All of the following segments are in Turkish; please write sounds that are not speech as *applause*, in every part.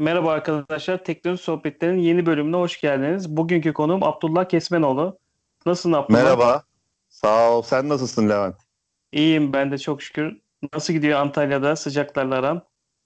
Merhaba arkadaşlar, Teknoloji Sohbetleri'nin yeni bölümüne hoş geldiniz. Bugünkü konuğum Abdullah Kesmenoğlu. Nasılsın Abdullah? Merhaba. Sağ ol. Sen nasılsın Levent? İyiyim ben de çok şükür. Nasıl gidiyor Antalya'da sıcaklarla aran?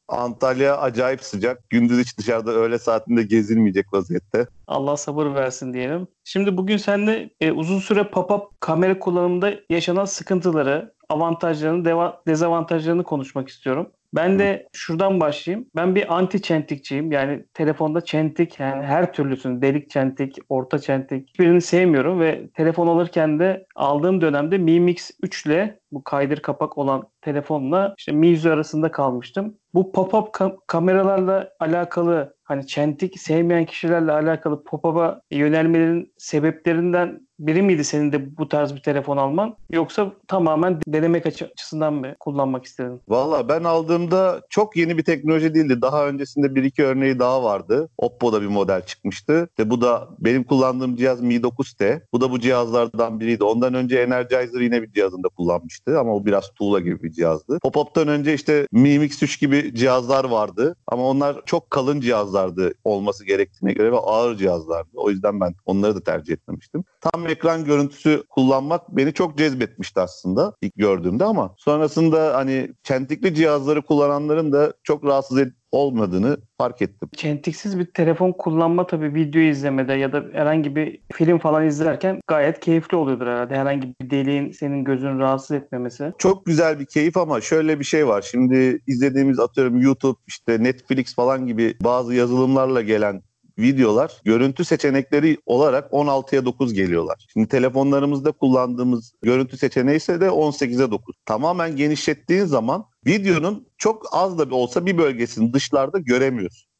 Antalya acayip sıcak. Gündüz hiç dışarıda öğle saatinde gezilmeyecek vaziyette. Allah sabır versin diyelim. Şimdi bugün seninle e, uzun süre pop-up kamera kullanımında yaşanan sıkıntıları, avantajlarını, deva- dezavantajlarını konuşmak istiyorum. Ben de şuradan başlayayım. Ben bir anti çentikçiyim. Yani telefonda çentik yani her türlüsünü delik çentik, orta çentik hiçbirini sevmiyorum ve telefon alırken de aldığım dönemde Mi Mix 3 ile bu kaydır kapak olan telefonla işte Mi 100 arasında kalmıştım. Bu pop-up kam- kameralarla alakalı hani çentik sevmeyen kişilerle alakalı pop-up'a yönelmelerin sebeplerinden biri miydi senin de bu tarz bir telefon alman? Yoksa tamamen denemek açı- açısından mı kullanmak istedin? Valla ben aldığımda çok yeni bir teknoloji değildi. Daha öncesinde bir iki örneği daha vardı. Oppo'da bir model çıkmıştı. Ve bu da benim kullandığım cihaz Mi 9T. Bu da bu cihazlardan biriydi. Ondan önce Energizer yine bir cihazında kullanmıştı ama o biraz tuğla gibi bir cihazdı. Pop-up'tan önce işte Mi Mix 3 gibi cihazlar vardı. Ama onlar çok kalın cihazlardı olması gerektiğine göre ve ağır cihazlardı. O yüzden ben onları da tercih etmemiştim. Tam ekran görüntüsü kullanmak beni çok cezbetmişti aslında ilk gördüğümde ama sonrasında hani çentikli cihazları kullananların da çok rahatsız ed- olmadığını fark ettim. Çentiksiz bir telefon kullanma tabii video izlemede ya da herhangi bir film falan izlerken gayet keyifli oluyordur herhalde. Herhangi bir deliğin senin gözünü rahatsız etmemesi. Çok güzel bir keyif ama şöyle bir şey var. Şimdi izlediğimiz atıyorum YouTube, işte Netflix falan gibi bazı yazılımlarla gelen videolar görüntü seçenekleri olarak 16'ya 9 geliyorlar. Şimdi telefonlarımızda kullandığımız görüntü seçeneği ise de 18'e 9. Tamamen genişlettiğin zaman videonun çok az da olsa bir bölgesini dışlarda göremiyorsun.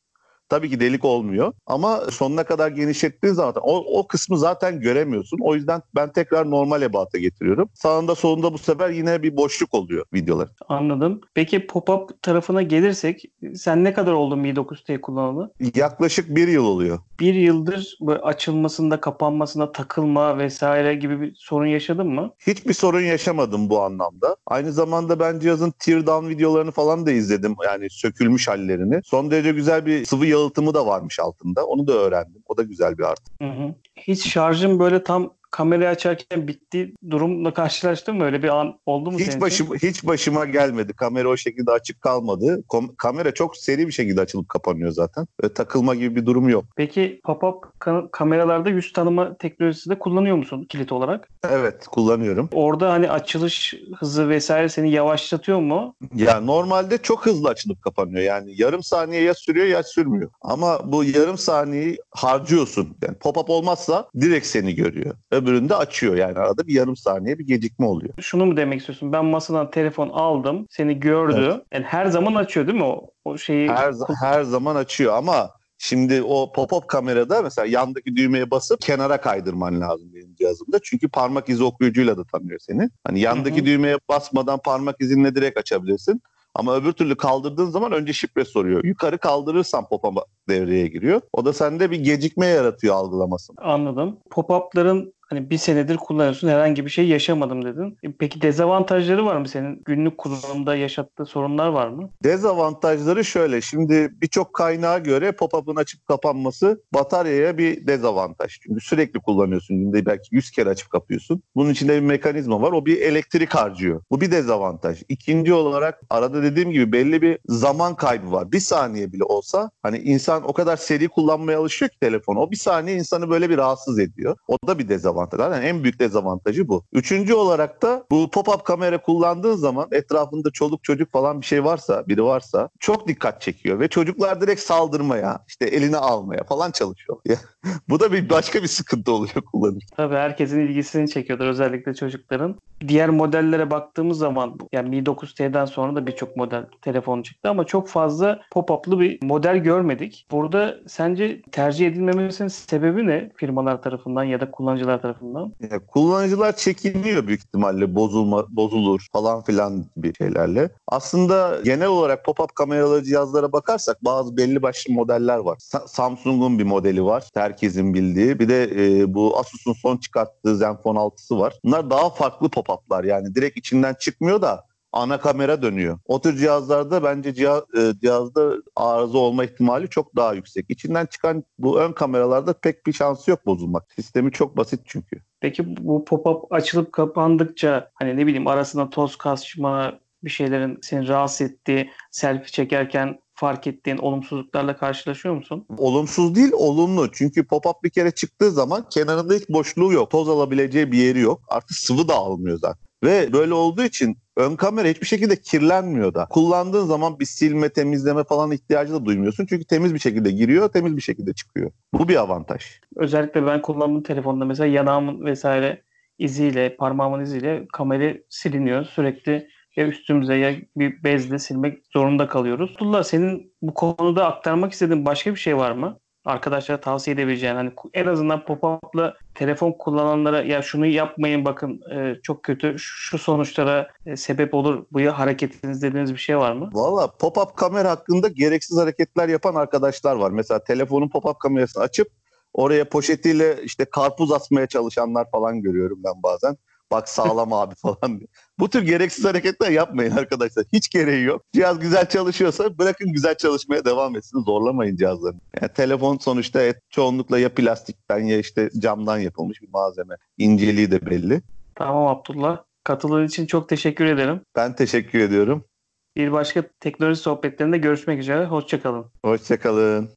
Tabii ki delik olmuyor ama sonuna kadar genişlettiğin zaman o, o kısmı zaten göremiyorsun. O yüzden ben tekrar normal ebata getiriyorum. Sağında solunda bu sefer yine bir boşluk oluyor videolar. Anladım. Peki pop-up tarafına gelirsek sen ne kadar oldu Mi 9T kullanalı? Yaklaşık bir yıl oluyor. Bir yıldır böyle açılmasında, kapanmasında takılma vesaire gibi bir sorun yaşadın mı? Hiçbir sorun yaşamadım bu anlamda. Aynı zamanda ben cihazın teardown videolarını falan da izledim. Yani sökülmüş hallerini. Son derece güzel bir sıvı yalıtımı da varmış altında. Onu da öğrendim. O da güzel bir artı. Hı hı. Hiç şarjın böyle tam kamerayı açarken bittiği durumla karşılaştın mı? Öyle bir an oldu mu senin Hiç için? başım hiç başıma gelmedi. Kamera o şekilde açık kalmadı. Kom- kamera çok seri bir şekilde açılıp kapanıyor zaten. Ve takılma gibi bir durum yok. Peki pop-up ka- kameralarda yüz tanıma teknolojisi de kullanıyor musun kilit olarak? Evet kullanıyorum. Orada hani açılış hızı vesaire seni yavaşlatıyor mu? Ya normalde çok hızlı açılıp kapanıyor. Yani yarım saniye ya sürüyor ya sürmüyor. Ama bu yarım saniyeyi harcıyorsun. Yani pop-up olmazsa direkt seni görüyor. Öbüründe açıyor. Yani arada bir yarım saniye bir gecikme oluyor. Şunu mu demek istiyorsun? Ben masadan telefon aldım, seni gördü. Evet. Yani her zaman açıyor değil mi o, o şeyi? Her, her zaman açıyor ama Şimdi o pop-up kamerada mesela yandaki düğmeye basıp kenara kaydırman lazım benim cihazımda. Çünkü parmak izi okuyucuyla da tanıyor seni. Hani yandaki Hı hı. düğmeye basmadan parmak izinle direkt açabilirsin. Ama öbür türlü kaldırdığın zaman önce şifre soruyor. Yukarı kaldırırsan pop-up devreye giriyor. O da sende bir gecikme yaratıyor algılaması. Anladım. Pop-up'ların hani bir senedir kullanıyorsun herhangi bir şey yaşamadım dedin. E, Peki dezavantajları var mı senin? Günlük kullanımda yaşattığı sorunlar var mı? Dezavantajları şöyle. Şimdi birçok kaynağa göre pop-up'ın açıp kapanması bataryaya bir dezavantaj. Çünkü sürekli kullanıyorsun. Günde belki 100 kere açıp kapıyorsun. Bunun içinde bir mekanizma var. O bir elektrik harcıyor. Bu bir dezavantaj. İkinci olarak arada dediğim gibi belli bir zaman kaybı var. Bir saniye bile olsa hani insan o kadar seri kullanmaya alışıyor ki telefonu. O bir saniye insanı böyle bir rahatsız ediyor. O da bir dezavantaj. Zaten en büyük dezavantajı bu. Üçüncü olarak da bu pop-up kamera kullandığın zaman etrafında çoluk çocuk falan bir şey varsa, biri varsa çok dikkat çekiyor ve çocuklar direkt saldırmaya, işte eline almaya falan çalışıyor. *laughs* bu da bir başka bir sıkıntı oluyor kullanırken. Tabii herkesin ilgisini çekiyordur özellikle çocukların. Diğer modellere baktığımız zaman yani Mi 9T'den sonra da birçok model telefon çıktı ama çok fazla pop-up'lı bir model görmedik. Burada sence tercih edilmemesinin sebebi ne firmalar tarafından ya da kullanıcılar tarafından? Ya, kullanıcılar çekiniyor büyük ihtimalle bozulma bozulur falan filan bir şeylerle. Aslında genel olarak pop-up kameralı cihazlara bakarsak bazı belli başlı modeller var. Sa- Samsung'un bir modeli var. Herkesin bildiği. Bir de e, bu Asus'un son çıkarttığı Zenfone 6'sı var. Bunlar daha farklı pop-up'lar. Yani direkt içinden çıkmıyor da ana kamera dönüyor. O tür cihazlarda bence cihaz, e, cihazda arıza olma ihtimali çok daha yüksek. İçinden çıkan bu ön kameralarda pek bir şansı yok bozulmak. Sistemi çok basit çünkü. Peki bu pop-up açılıp kapandıkça hani ne bileyim arasında toz kaçma bir şeylerin seni rahatsız ettiği, selfie çekerken fark ettiğin olumsuzluklarla karşılaşıyor musun? Olumsuz değil, olumlu. Çünkü pop-up bir kere çıktığı zaman kenarında hiç boşluğu yok. Toz alabileceği bir yeri yok. Artık sıvı da almıyor zaten. Ve böyle olduğu için ön kamera hiçbir şekilde kirlenmiyor da. Kullandığın zaman bir silme, temizleme falan ihtiyacı da duymuyorsun. Çünkü temiz bir şekilde giriyor, temiz bir şekilde çıkıyor. Bu bir avantaj. Özellikle ben kullandığım telefonda mesela yanağımın vesaire iziyle, parmağımın iziyle kamera siliniyor. Sürekli ya üstümüze ya bir bezle silmek zorunda kalıyoruz. Abdullah senin bu konuda aktarmak istediğin başka bir şey var mı? Arkadaşlara tavsiye edebileceğin hani en azından pop-up'la telefon kullananlara ya şunu yapmayın bakın e, çok kötü şu sonuçlara e, sebep olur bu ya hareketiniz dediğiniz bir şey var mı? Valla pop-up kamera hakkında gereksiz hareketler yapan arkadaşlar var. Mesela telefonun pop-up kamerasını açıp oraya poşetiyle işte karpuz asmaya çalışanlar falan görüyorum ben bazen. Bak sağlam abi falan diye. Bu tür gereksiz hareketler yapmayın arkadaşlar. Hiç gereği yok. Cihaz güzel çalışıyorsa bırakın güzel çalışmaya devam etsin. Zorlamayın cihazlarını. Yani telefon sonuçta et, çoğunlukla ya plastikten ya işte camdan yapılmış bir malzeme. İnceliği de belli. Tamam Abdullah. Katıldığın için çok teşekkür ederim. Ben teşekkür ediyorum. Bir başka teknoloji sohbetlerinde görüşmek üzere. Hoşçakalın. Hoşçakalın.